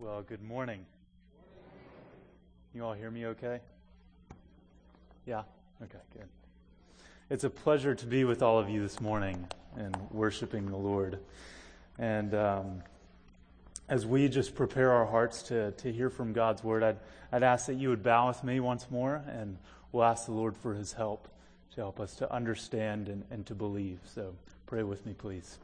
Well, good morning. You all hear me okay? Yeah? Okay, good. It's a pleasure to be with all of you this morning and worshiping the Lord. And um, as we just prepare our hearts to, to hear from God's word, I'd, I'd ask that you would bow with me once more, and we'll ask the Lord for his help to help us to understand and, and to believe. So pray with me, please.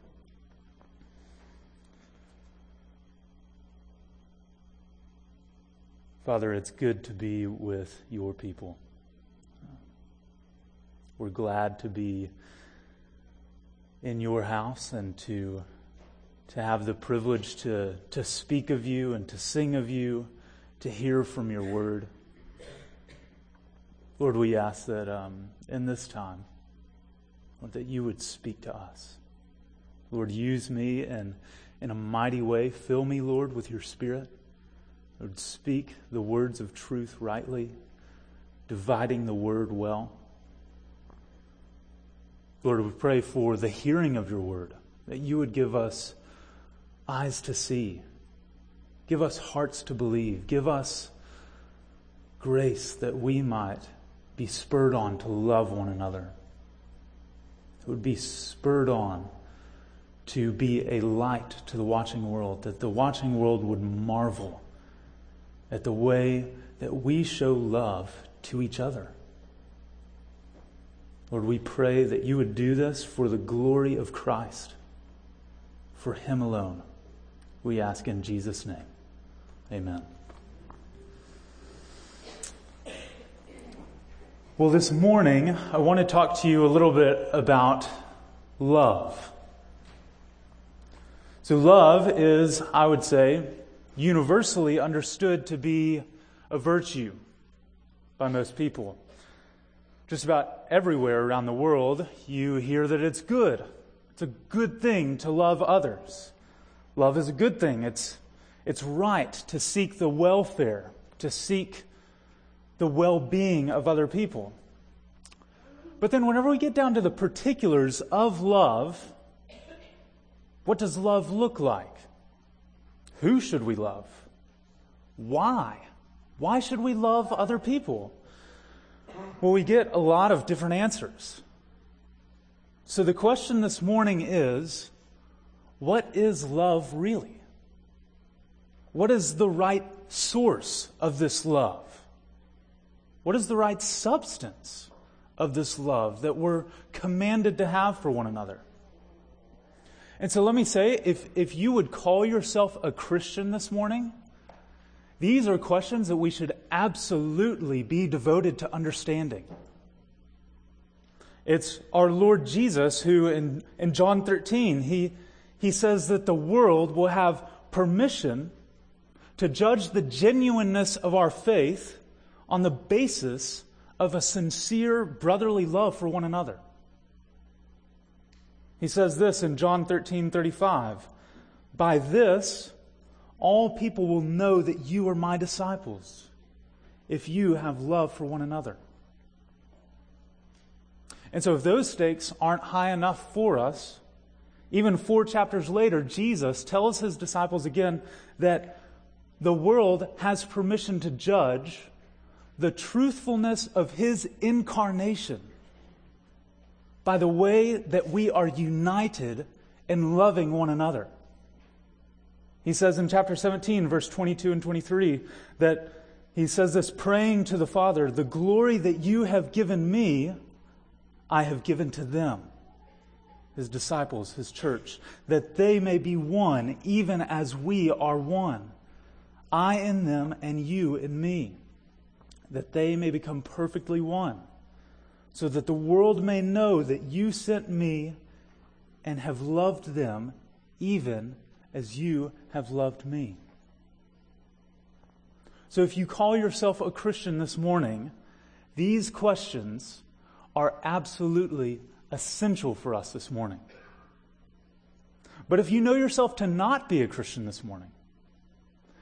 Father, it's good to be with your people. We're glad to be in your house and to, to have the privilege to, to speak of you and to sing of you, to hear from your word. Lord, we ask that um, in this time, Lord, that you would speak to us. Lord, use me in, in a mighty way. Fill me, Lord, with your spirit speak the words of truth rightly, dividing the word well. Lord, we pray for the hearing of your word, that you would give us eyes to see, give us hearts to believe, give us grace that we might be spurred on to love one another. It would be spurred on to be a light to the watching world, that the watching world would marvel at the way that we show love to each other. Lord, we pray that you would do this for the glory of Christ, for Him alone. We ask in Jesus' name. Amen. Well, this morning, I want to talk to you a little bit about love. So, love is, I would say, universally understood to be a virtue by most people. Just about everywhere around the world, you hear that it's good. It's a good thing to love others. Love is a good thing. It's, it's right to seek the welfare, to seek the well being of other people. But then, whenever we get down to the particulars of love, what does love look like? Who should we love? Why? Why should we love other people? Well, we get a lot of different answers. So the question this morning is what is love really? What is the right source of this love? What is the right substance of this love that we're commanded to have for one another? And so let me say if, if you would call yourself a Christian this morning, these are questions that we should absolutely be devoted to understanding. It's our Lord Jesus who, in, in John 13, he, he says that the world will have permission to judge the genuineness of our faith on the basis of a sincere brotherly love for one another. He says this in John 13 35. By this, all people will know that you are my disciples, if you have love for one another. And so, if those stakes aren't high enough for us, even four chapters later, Jesus tells his disciples again that the world has permission to judge the truthfulness of his incarnation by the way that we are united in loving one another. He says in chapter 17, verse 22 and 23, that he says this praying to the Father, The glory that you have given me, I have given to them, his disciples, his church, that they may be one, even as we are one. I in them and you in me, that they may become perfectly one so that the world may know that you sent me and have loved them even as you have loved me. So if you call yourself a Christian this morning, these questions are absolutely essential for us this morning. But if you know yourself to not be a Christian this morning,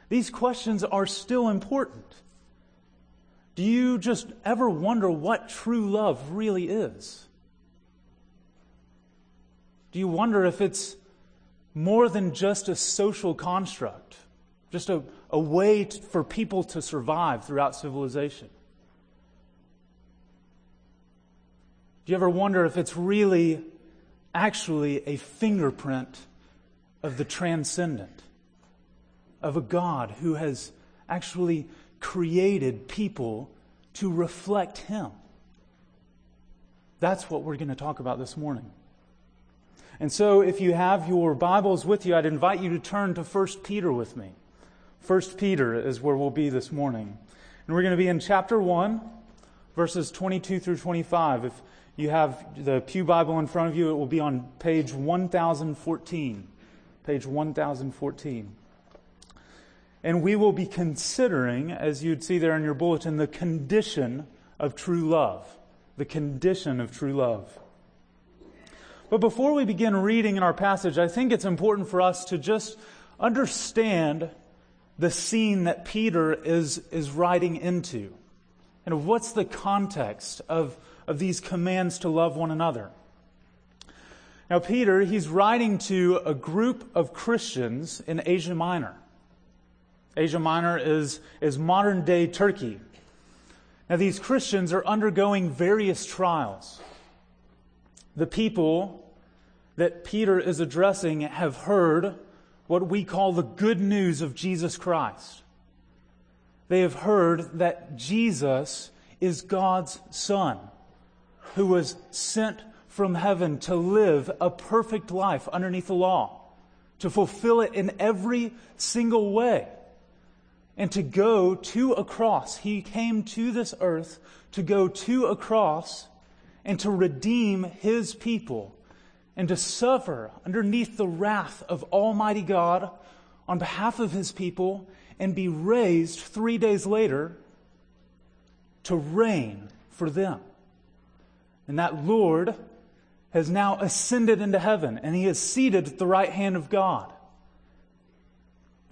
these questions are still important. Do you just ever wonder what true love really is? Do you wonder if it's more than just a social construct, just a, a way t- for people to survive throughout civilization. Do you ever wonder if it's really actually a fingerprint of the transcendent, of a God who has actually created people to reflect Him? That's what we're going to talk about this morning. And so, if you have your Bibles with you, I'd invite you to turn to 1 Peter with me. 1 Peter is where we'll be this morning. And we're going to be in chapter 1, verses 22 through 25. If you have the Pew Bible in front of you, it will be on page 1014. Page 1014. And we will be considering, as you'd see there in your bulletin, the condition of true love. The condition of true love. But before we begin reading in our passage, I think it's important for us to just understand the scene that Peter is, is writing into. And what's the context of, of these commands to love one another? Now, Peter, he's writing to a group of Christians in Asia Minor. Asia Minor is, is modern day Turkey. Now, these Christians are undergoing various trials. The people that Peter is addressing have heard what we call the good news of Jesus Christ. They have heard that Jesus is God's Son, who was sent from heaven to live a perfect life underneath the law, to fulfill it in every single way, and to go to a cross. He came to this earth to go to a cross and to redeem his people and to suffer underneath the wrath of Almighty God on behalf of his people and be raised three days later to reign for them. And that Lord has now ascended into heaven and he is seated at the right hand of God.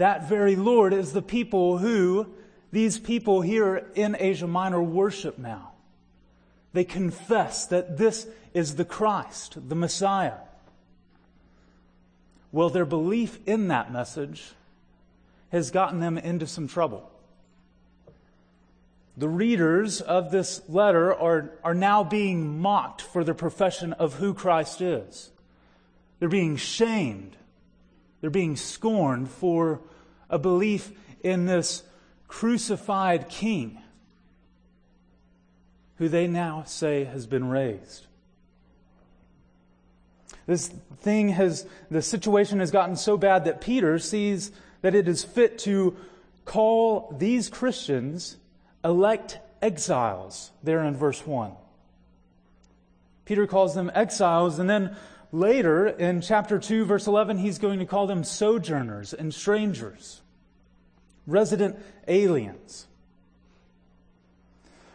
That very Lord is the people who these people here in Asia Minor worship now. They confess that this is the Christ, the Messiah. Well, their belief in that message has gotten them into some trouble. The readers of this letter are, are now being mocked for their profession of who Christ is. They're being shamed. They're being scorned for a belief in this crucified king who they now say has been raised. This thing has, the situation has gotten so bad that Peter sees that it is fit to call these Christians elect exiles, there in verse 1. Peter calls them exiles, and then later in chapter 2, verse 11, he's going to call them sojourners and strangers, resident aliens.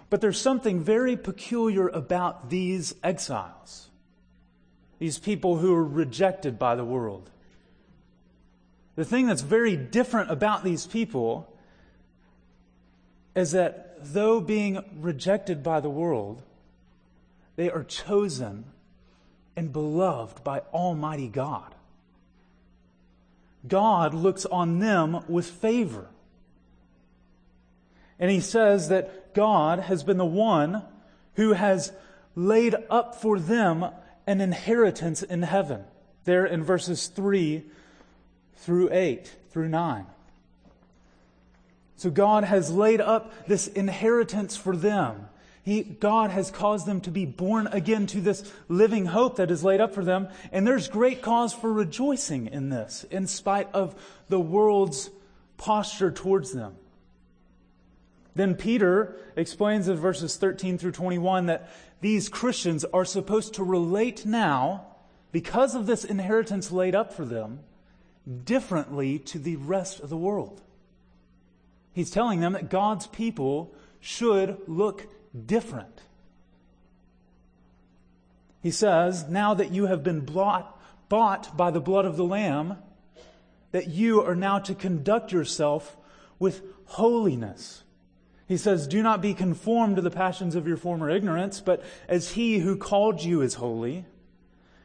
But there's something very peculiar about these exiles, these people who are rejected by the world. The thing that's very different about these people is that though being rejected by the world, they are chosen and beloved by Almighty God. God looks on them with favor. And he says that God has been the one who has laid up for them an inheritance in heaven. There in verses 3 through 8 through 9. So God has laid up this inheritance for them. He, God has caused them to be born again to this living hope that is laid up for them. And there's great cause for rejoicing in this, in spite of the world's posture towards them. Then Peter explains in verses 13 through 21 that these Christians are supposed to relate now, because of this inheritance laid up for them, differently to the rest of the world. He's telling them that God's people should look different. He says, Now that you have been bought, bought by the blood of the Lamb, that you are now to conduct yourself with holiness he says, Do not be conformed to the passions of your former ignorance, but as he who called you is holy,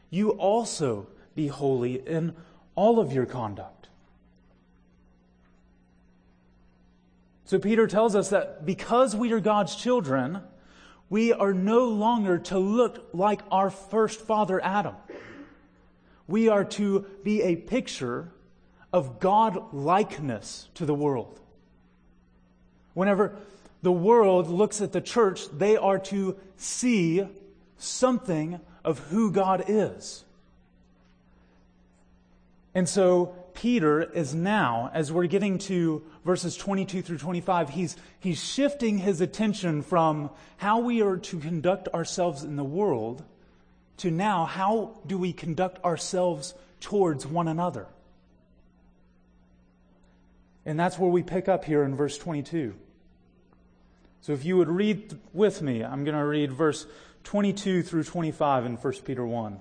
you also be holy in all of your conduct. So Peter tells us that because we are God's children, we are no longer to look like our first father Adam. We are to be a picture of God likeness to the world. Whenever the world looks at the church, they are to see something of who God is. And so Peter is now, as we're getting to verses 22 through 25, he's, he's shifting his attention from how we are to conduct ourselves in the world to now how do we conduct ourselves towards one another. And that's where we pick up here in verse 22. So if you would read with me, I'm going to read verse 22 through 25 in 1 Peter 1.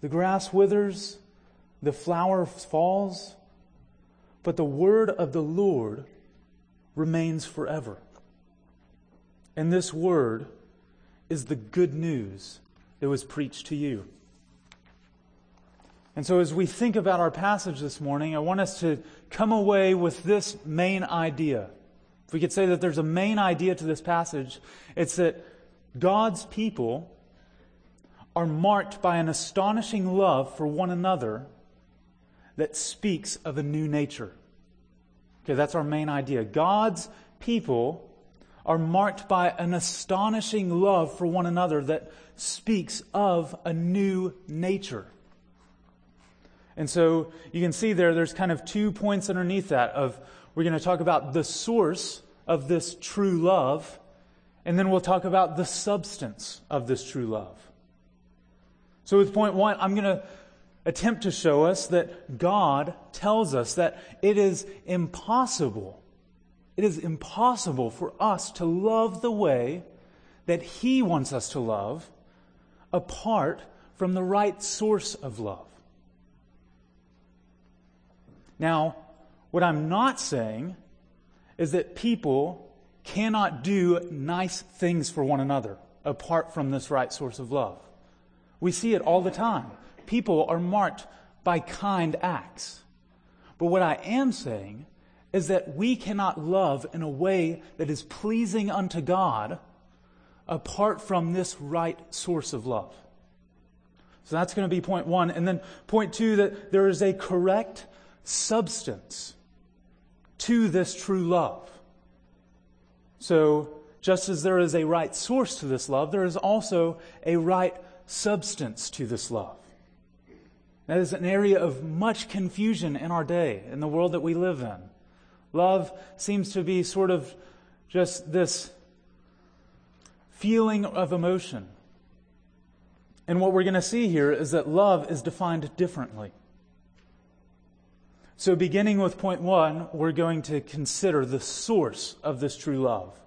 The grass withers, the flower falls, but the word of the Lord remains forever. And this word is the good news that was preached to you. And so, as we think about our passage this morning, I want us to come away with this main idea. If we could say that there's a main idea to this passage, it's that God's people are marked by an astonishing love for one another that speaks of a new nature. Okay, that's our main idea. God's people are marked by an astonishing love for one another that speaks of a new nature. And so you can see there, there's kind of two points underneath that of we're going to talk about the source of this true love, and then we'll talk about the substance of this true love. So, with point one, I'm going to attempt to show us that God tells us that it is impossible, it is impossible for us to love the way that He wants us to love apart from the right source of love. Now, what I'm not saying is that people cannot do nice things for one another apart from this right source of love. We see it all the time. People are marked by kind acts. But what I am saying is that we cannot love in a way that is pleasing unto God apart from this right source of love. So that's going to be point one. And then point two, that there is a correct substance to this true love. So just as there is a right source to this love, there is also a right substance to this love. That is an area of much confusion in our day, in the world that we live in. Love seems to be sort of just this feeling of emotion. And what we're going to see here is that love is defined differently. So, beginning with point one, we're going to consider the source of this true love.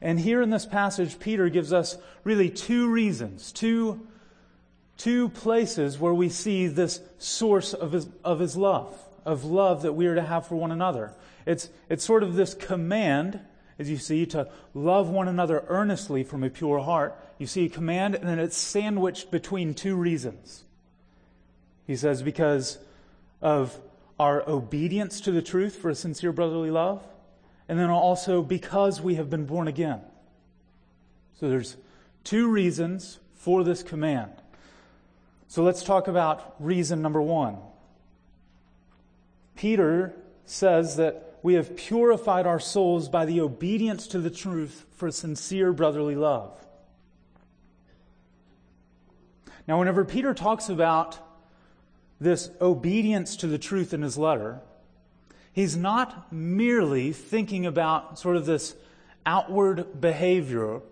And here in this passage, Peter gives us really two reasons, two, two places where we see this source of his, of his love, of love that we are to have for one another. It's, it's sort of this command, as you see, to love one another earnestly from a pure heart. You see a command, and then it's sandwiched between two reasons. He says, because of our obedience to the truth for a sincere brotherly love and then also because we have been born again. So there's two reasons for this command. So let's talk about reason number one. Peter says that we have purified our souls by the obedience to the truth for sincere brotherly love. Now, whenever Peter talks about this obedience to the truth in his letter, He's not merely thinking about sort of this outward behavior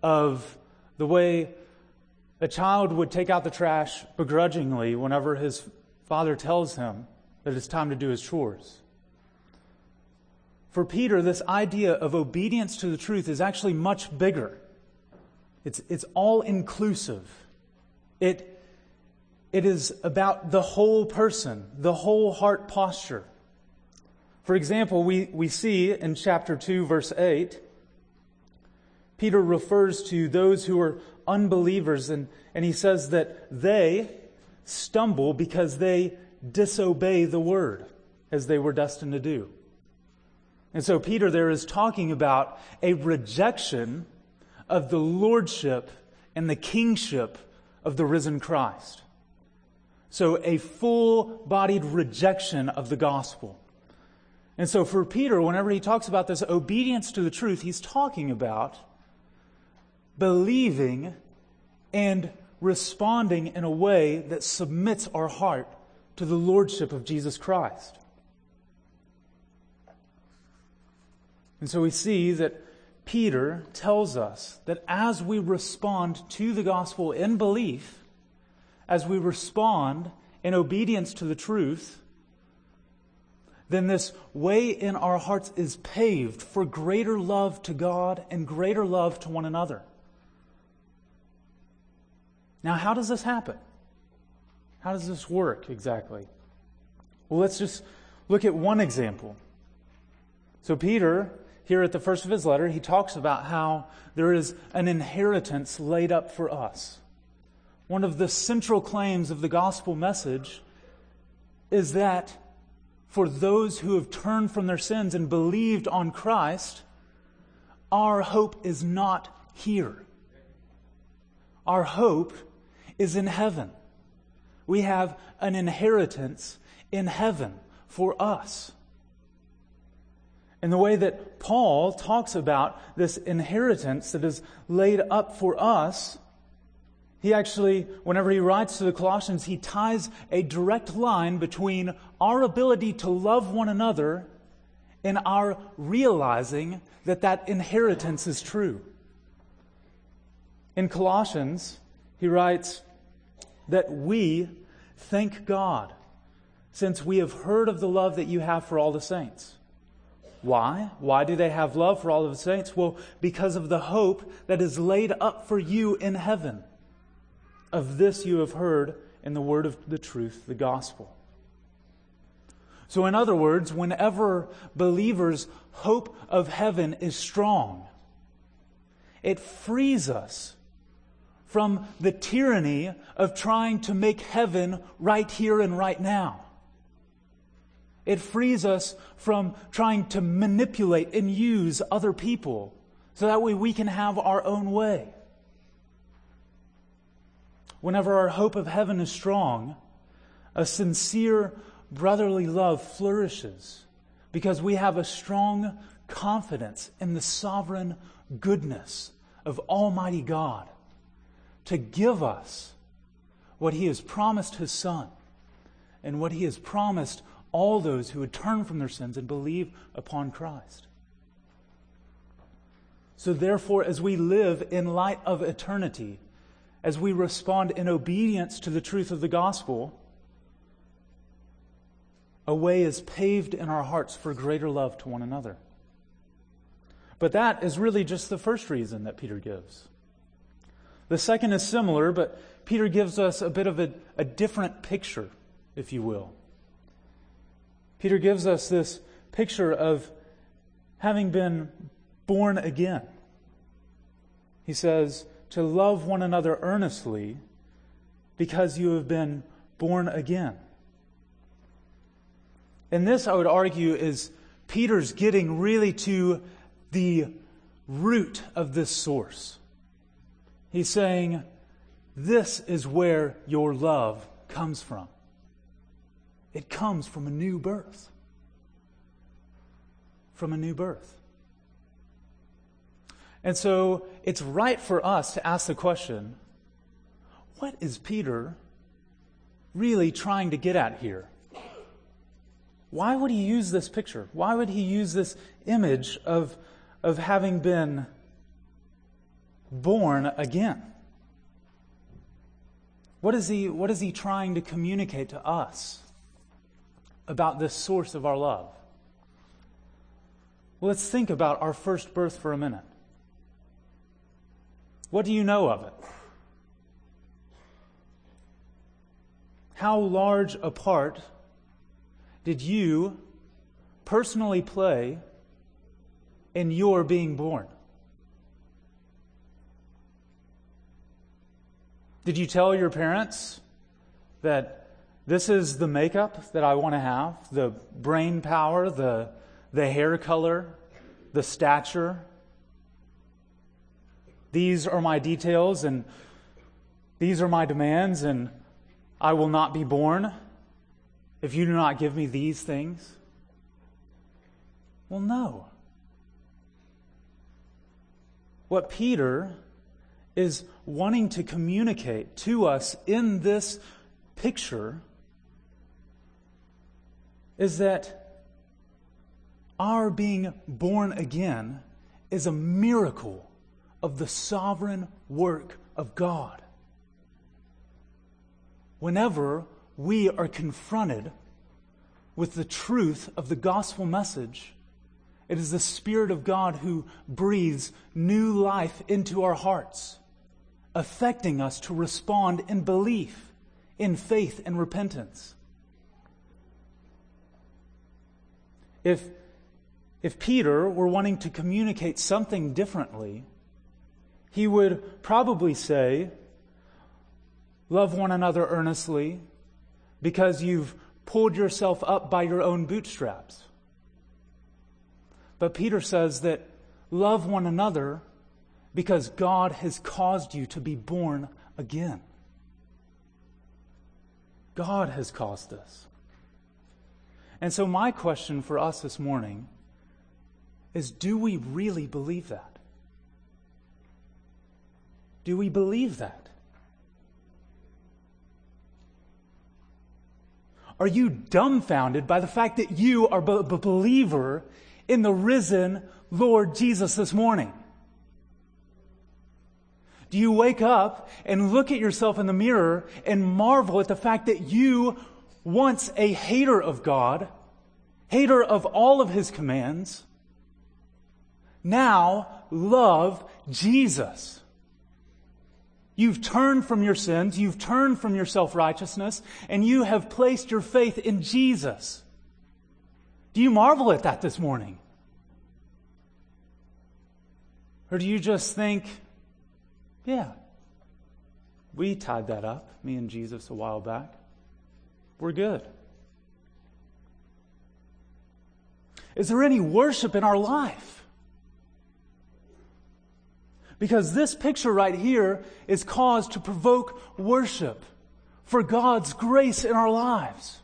of the way a child would take out the trash begrudgingly whenever his father tells him that it's time to do his chores. for Peter, this idea of obedience to the truth is actually much bigger. It's, it's all inclusive. It, it is about the whole person, the whole heart posture. For example, we, we see in chapter 2, verse 8, Peter refers to those who are unbelievers, and, and he says that they stumble because they disobey the word as they were destined to do. And so Peter there is talking about a rejection of the lordship and the kingship of the risen Christ. So a full bodied rejection of the gospel. And so for Peter, whenever he talks about this obedience to the truth, he's talking about believing and responding in a way that submits our heart to the lordship of Jesus Christ. And so we see that Peter tells us that as we respond to the gospel in belief, as we respond in obedience to the truth, then this way in our hearts is paved for greater love to God and greater love to one another. Now, how does this happen? How does this work exactly? Well, let's just look at one example. So, Peter here at the first of his letter, he talks about how there is an inheritance laid up for us. One of the central claims of the gospel message is that for those who have turned from their sins and believed on Christ, our hope is not here. Our hope is in heaven. We have an inheritance in heaven for us. And the way that Paul talks about this inheritance that is laid up for us, he actually, whenever he writes to the Colossians, he ties a direct line between our ability to love one another and our realizing that that inheritance is true. In Colossians, he writes that we thank God since we have heard of the love that you have for all the saints. Why? Why do they have love for all of the saints? Well, because of the hope that is laid up for you in heaven. Of this you have heard in the word of the truth, the gospel. So, in other words, whenever believers' hope of heaven is strong, it frees us from the tyranny of trying to make heaven right here and right now. It frees us from trying to manipulate and use other people so that way we can have our own way. Whenever our hope of heaven is strong, a sincere brotherly love flourishes because we have a strong confidence in the sovereign goodness of Almighty God to give us what He has promised His Son and what He has promised all those who would turn from their sins and believe upon Christ. So, therefore, as we live in light of eternity, as we respond in obedience to the truth of the gospel, a way is paved in our hearts for greater love to one another. But that is really just the first reason that Peter gives. The second is similar, but Peter gives us a bit of a, a different picture, if you will. Peter gives us this picture of having been born again. He says, to love one another earnestly because you have been born again. And this, I would argue, is Peter's getting really to the root of this source. He's saying, This is where your love comes from. It comes from a new birth. From a new birth. And so it's right for us to ask the question what is Peter really trying to get at here? Why would he use this picture? Why would he use this image of, of having been born again? What is, he, what is he trying to communicate to us? about this source of our love? Well, let's think about our first birth for a minute. What do you know of it? How large a part did you personally play in your being born? Did you tell your parents that this is the makeup that I want to have? The brain power, the, the hair color, the stature? These are my details and these are my demands, and I will not be born if you do not give me these things? Well, no. What Peter is wanting to communicate to us in this picture is that our being born again is a miracle of the sovereign work of God. Whenever we are confronted with the truth of the gospel message, it is the Spirit of God who breathes new life into our hearts affecting us to respond in belief, in faith and repentance. If, if Peter were wanting to communicate something differently, he would probably say, Love one another earnestly because you've pulled yourself up by your own bootstraps. But Peter says that love one another because God has caused you to be born again. God has caused us. And so, my question for us this morning is do we really believe that? Do we believe that? Are you dumbfounded by the fact that you are a believer in the risen Lord Jesus this morning? Do you wake up and look at yourself in the mirror and marvel at the fact that you, once a hater of God, hater of all of his commands, now love Jesus? You've turned from your sins, you've turned from your self righteousness, and you have placed your faith in Jesus. Do you marvel at that this morning? Or do you just think, yeah. We tied that up, me and Jesus, a while back. We're good. Is there any worship in our life? Because this picture right here is caused to provoke worship for God's grace in our lives.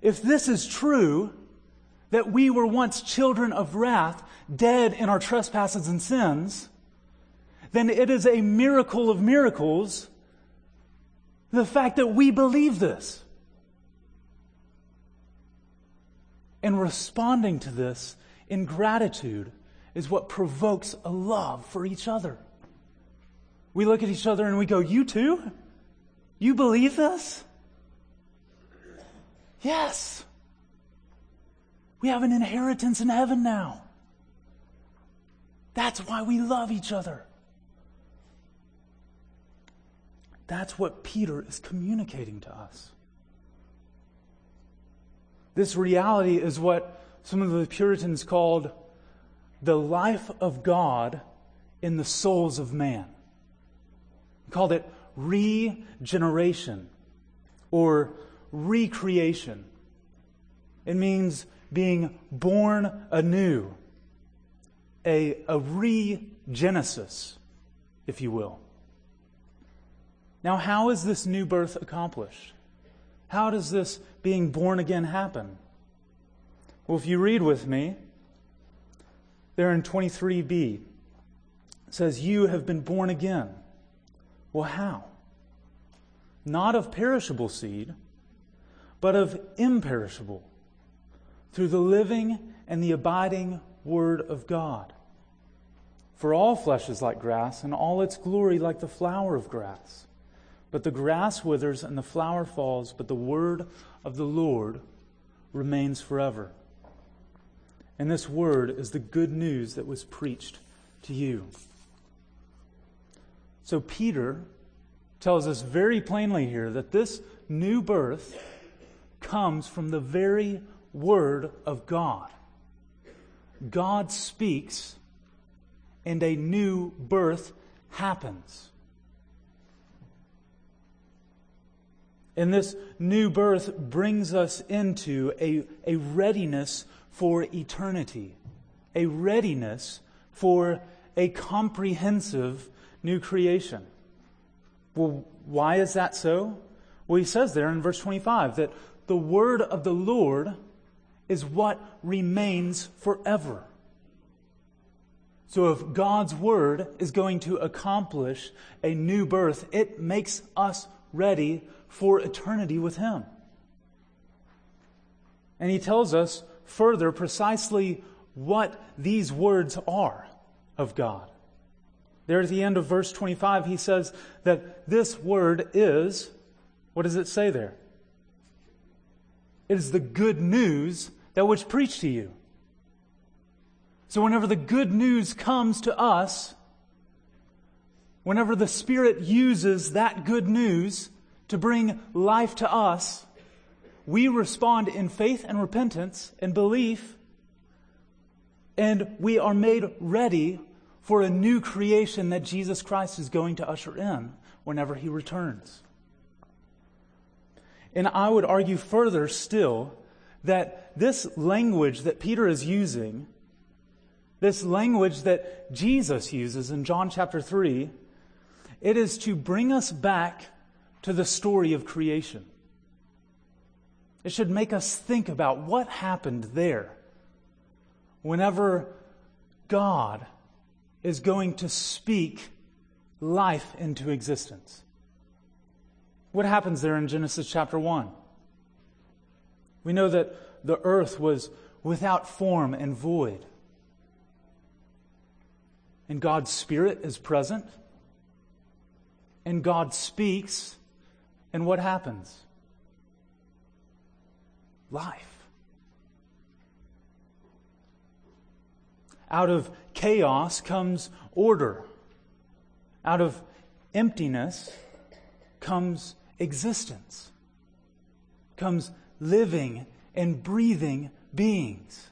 If this is true, that we were once children of wrath, dead in our trespasses and sins, then it is a miracle of miracles the fact that we believe this. And responding to this in gratitude is what provokes a love for each other. We look at each other and we go, You too? You believe this? Yes. We have an inheritance in heaven now. That's why we love each other. That's what Peter is communicating to us. This reality is what some of the Puritans called the life of God in the souls of man. They called it regeneration or recreation. It means being born anew a, a regenesis, if you will. Now, how is this new birth accomplished? How does this being born again happen? Well, if you read with me, there in 23b, says, You have been born again. Well, how? Not of perishable seed, but of imperishable, through the living and the abiding Word of God. For all flesh is like grass, and all its glory like the flower of grass. But the grass withers and the flower falls, but the word of the Lord remains forever. And this word is the good news that was preached to you. So Peter tells us very plainly here that this new birth comes from the very word of God. God speaks and a new birth happens. And this new birth brings us into a, a readiness for eternity, a readiness for a comprehensive new creation. Well, why is that so? Well, he says there in verse 25 that the word of the Lord is what remains forever. So if God's word is going to accomplish a new birth, it makes us ready for eternity with Him. And he tells us further precisely what these words are of God. There at the end of verse 25, he says that this word is, what does it say there? It is the good news that was preached to you. So whenever the good news comes to us, whenever the Spirit uses that good news, to bring life to us, we respond in faith and repentance and belief, and we are made ready for a new creation that Jesus Christ is going to usher in whenever he returns. And I would argue further still that this language that Peter is using, this language that Jesus uses in John chapter 3, it is to bring us back to the story of creation. It should make us think about what happened there whenever God is going to speak life into existence. What happens there in Genesis chapter 1? We know that the earth was without form and void. And God's Spirit is present. And God speaks and what happens? Life. Out of chaos comes order. Out of emptiness comes existence, comes living and breathing beings.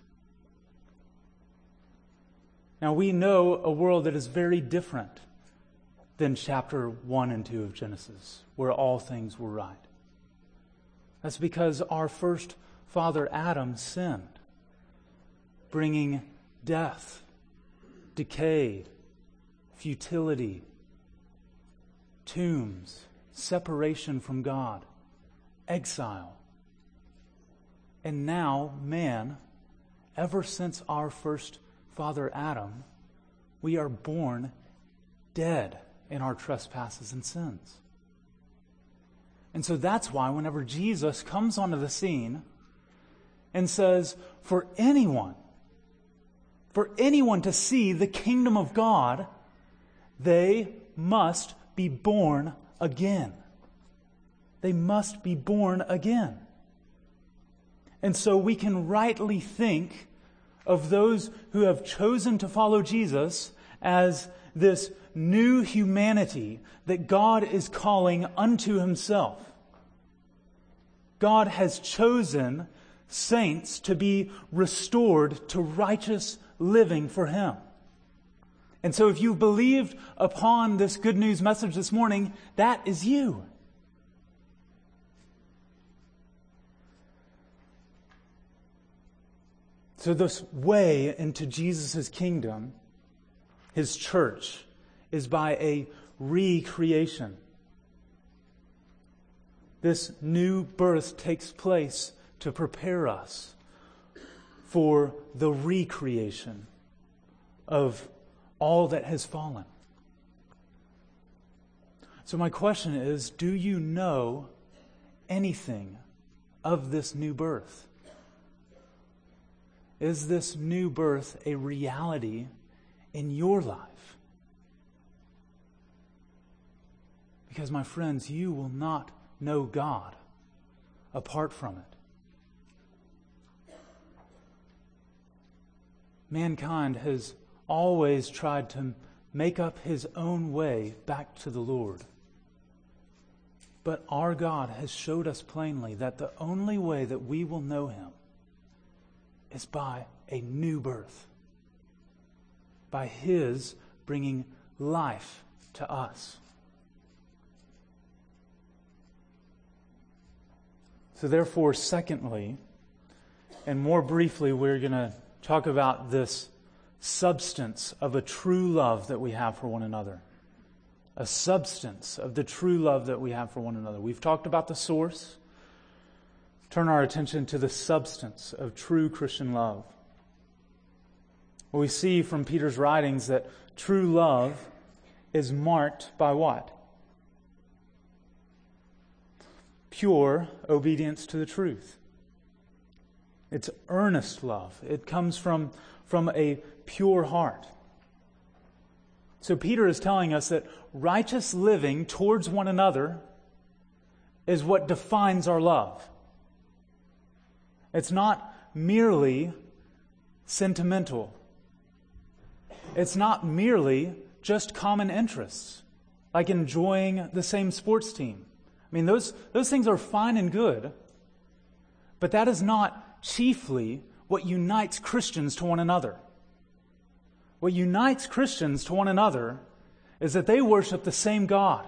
Now we know a world that is very different than chapter 1 and 2 of Genesis, where all things were right. That's because our first father Adam sinned, bringing death, decay, futility, tombs, separation from God, exile. And now, man, ever since our first father Adam, we are born dead in our trespasses and sins. And so that's why whenever Jesus comes onto the scene and says, for anyone, for anyone to see the kingdom of God, they must be born again. They must be born again. And so we can rightly think of those who have chosen to follow Jesus as this new humanity that God is calling unto himself. God has chosen saints to be restored to righteous living for him. And so if you've believed upon this good news message this morning, that is you. So this way into Jesus' kingdom, his church, is by a recreation. This new birth takes place to prepare us for the recreation of all that has fallen. So, my question is do you know anything of this new birth? Is this new birth a reality in your life? Because, my friends, you will not know God apart from it. mankind has always tried to make up his own way back to the Lord. But our God has showed us plainly that the only way that we will know him is by a new birth, by his bringing life to us. So, therefore, secondly, and more briefly, we're going to talk about this substance of a true love that we have for one another. A substance of the true love that we have for one another. We've talked about the source. Turn our attention to the substance of true Christian love. We see from Peter's writings that true love is marked by what? Pure obedience to the truth. It's earnest love. It comes from, from a pure heart. So Peter is telling us that righteous living towards one another is what defines our love. It's not merely sentimental. It's not merely just common interests, like enjoying the same sports team. I mean, those, those things are fine and good, but that is not chiefly what unites Christians to one another. What unites Christians to one another is that they worship the same God.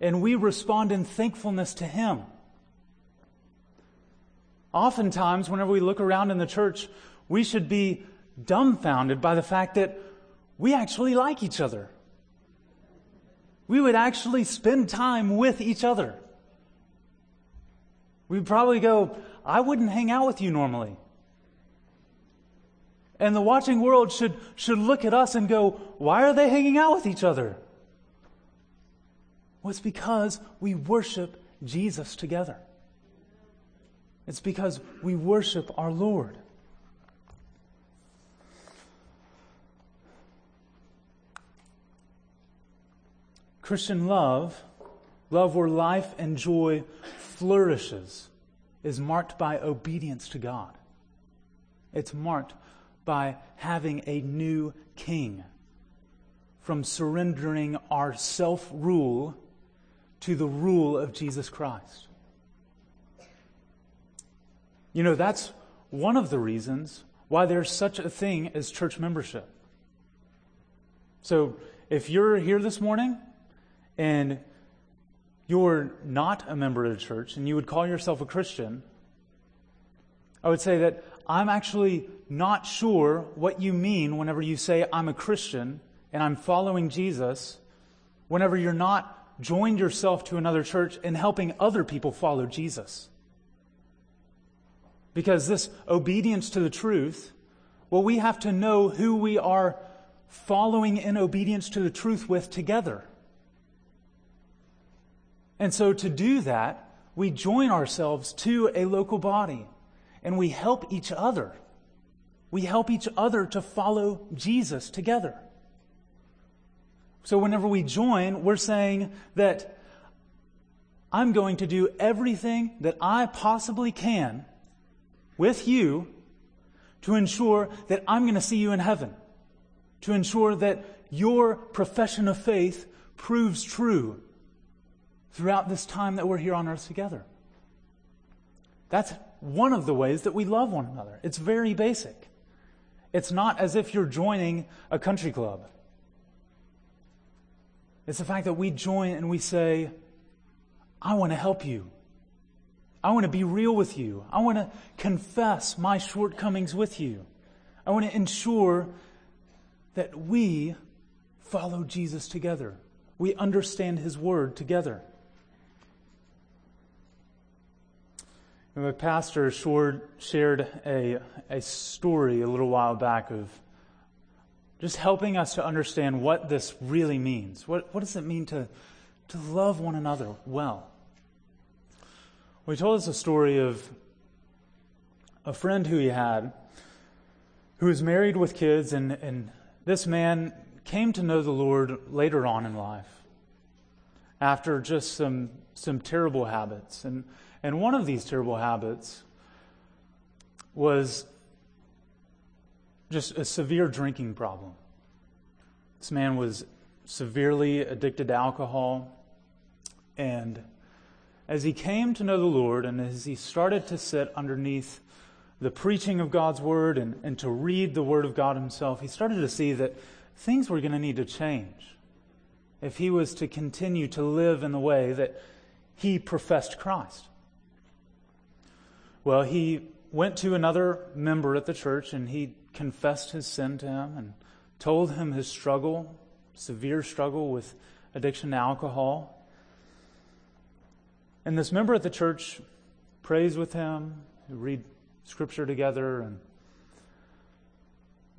And we respond in thankfulness to Him. Oftentimes, whenever we look around in the church, we should be dumbfounded by the fact that we actually like each other. We would actually spend time with each other. We'd probably go, I wouldn't hang out with you normally. And the watching world should, should look at us and go, why are they hanging out with each other? Well, it's because we worship Jesus together. It's because we worship our Lord. Christian love, love where life and joy flourishes is marked by obedience to God. It's marked by having a new king, from surrendering our self rule to the rule of Jesus Christ. You know, that's one of the reasons why there's such a thing as church membership. So, if you're here this morning and you're not a member of the church and you would call yourself a Christian, I would say that I'm actually not sure what you mean whenever you say I'm a Christian and I'm following Jesus, whenever you're not joined yourself to another church and helping other people follow Jesus. Because this obedience to the truth, well, we have to know who we are following in obedience to the truth with together. And so to do that, we join ourselves to a local body and we help each other. We help each other to follow Jesus together. So whenever we join, we're saying that I'm going to do everything that I possibly can with you to ensure that I'm going to see you in heaven, to ensure that your profession of faith proves true throughout this time that we're here on earth together. That's one of the ways that we love one another. It's very basic. It's not as if you're joining a country club. It's the fact that we join and we say, I want to help you. I want to be real with you. I want to confess my shortcomings with you. I want to ensure that we follow Jesus together. We understand his word together. My pastor shared a, a story a little while back of just helping us to understand what this really means. What, what does it mean to, to love one another well? Well, he told us a story of a friend who he had who was married with kids, and, and this man came to know the Lord later on in life after just some, some terrible habits. And and one of these terrible habits was just a severe drinking problem. This man was severely addicted to alcohol. And as he came to know the Lord and as he started to sit underneath the preaching of God's word and, and to read the word of God himself, he started to see that things were going to need to change if he was to continue to live in the way that he professed Christ. Well, he went to another member at the church and he confessed his sin to him and told him his struggle, severe struggle with addiction to alcohol. And this member at the church prays with him, read scripture together, and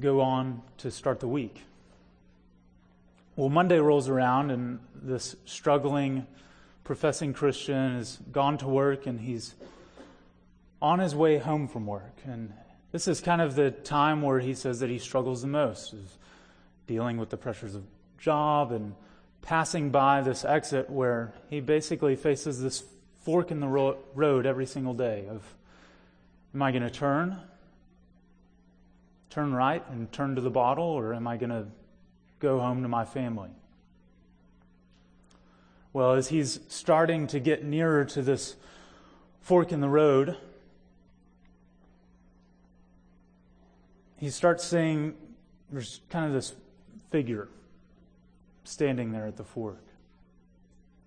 go on to start the week. Well, Monday rolls around, and this struggling, professing Christian has gone to work and he's on his way home from work. And this is kind of the time where he says that he struggles the most, is dealing with the pressures of job and passing by this exit where he basically faces this fork in the ro- road every single day of am I going to turn turn right and turn to the bottle or am I going to go home to my family? Well, as he's starting to get nearer to this fork in the road, he starts seeing there's kind of this figure standing there at the fork.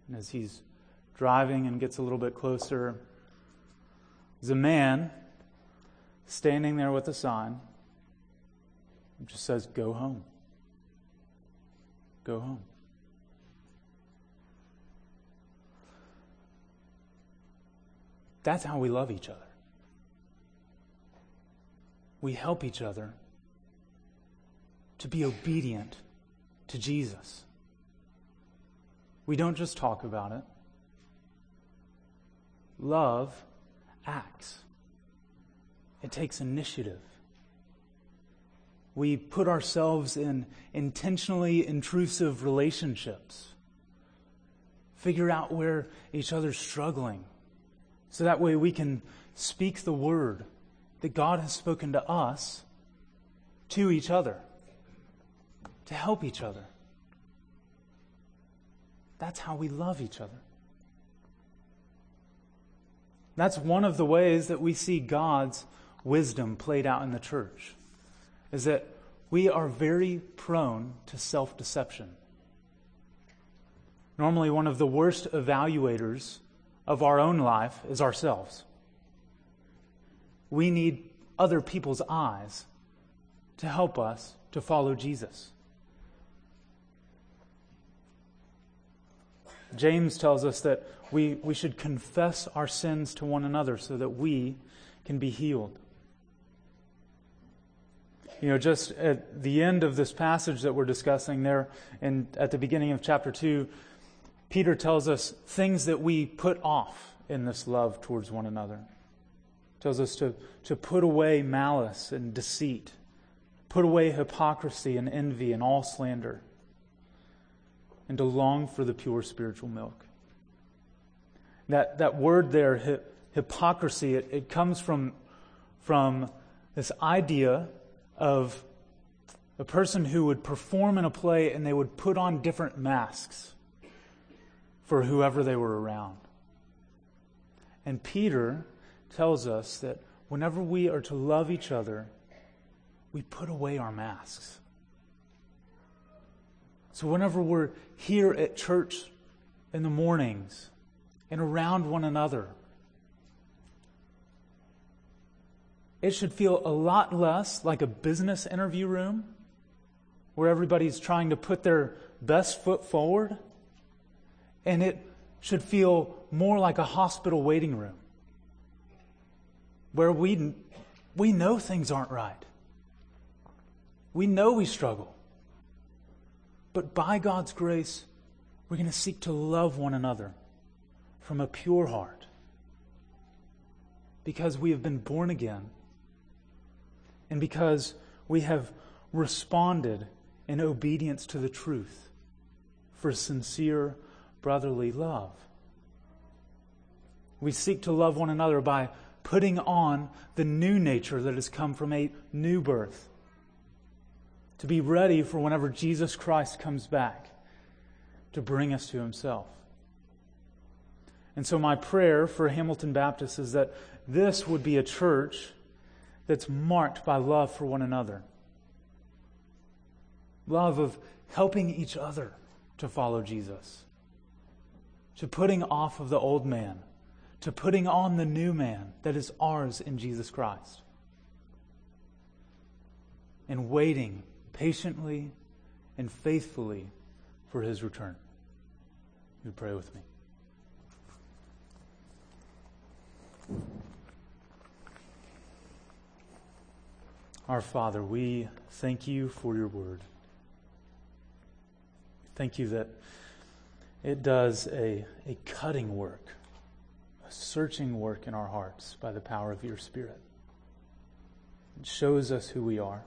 And as he's driving and gets a little bit closer, there's a man standing there with a sign. It just says, Go home. Go home. That's how we love each other we help each other to be obedient to Jesus. We don't just talk about it. Love acts, it takes initiative. We put ourselves in intentionally intrusive relationships. Figure out where each other's struggling. So that way we can speak the word that God has spoken to us to each other, to help each other. That's how we love each other. That's one of the ways that we see God's wisdom played out in the church, is that we are very prone to self deception. Normally, one of the worst evaluators of our own life is ourselves. We need other people's eyes to help us to follow Jesus. James tells us that we, we should confess our sins to one another so that we can be healed. You know, just at the end of this passage that we're discussing there, and at the beginning of chapter 2, Peter tells us things that we put off in this love towards one another tells us to, to put away malice and deceit, put away hypocrisy and envy and all slander, and to long for the pure spiritual milk. That, that word there, hypocrisy, it, it comes from, from this idea of a person who would perform in a play and they would put on different masks for whoever they were around. And Peter tells us that whenever we are to love each other, we put away our masks. So, whenever we're here at church in the mornings and around one another, it should feel a lot less like a business interview room where everybody's trying to put their best foot forward, and it should feel more like a hospital waiting room where we, we know things aren't right. We know we struggle. But by God's grace, we're going to seek to love one another from a pure heart because we have been born again and because we have responded in obedience to the truth for sincere brotherly love. We seek to love one another by putting on the new nature that has come from a new birth. To be ready for whenever Jesus Christ comes back to bring us to himself. And so, my prayer for Hamilton Baptist is that this would be a church that's marked by love for one another, love of helping each other to follow Jesus, to putting off of the old man, to putting on the new man that is ours in Jesus Christ, and waiting patiently and faithfully for his return. You pray with me. Our Father, we thank you for your word. Thank you that it does a, a cutting work, a searching work in our hearts by the power of your Spirit. It shows us who we are.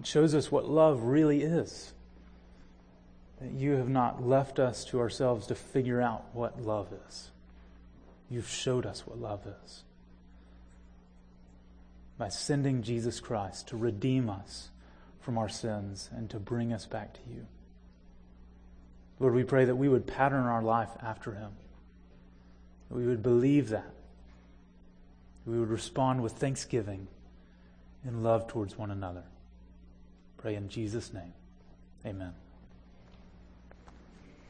It shows us what love really is. That you have not left us to ourselves to figure out what love is. You've showed us what love is by sending Jesus Christ to redeem us from our sins and to bring us back to you. Lord, we pray that we would pattern our life after him. We would believe that. We would respond with thanksgiving and love towards one another. Pray in Jesus' name. Amen.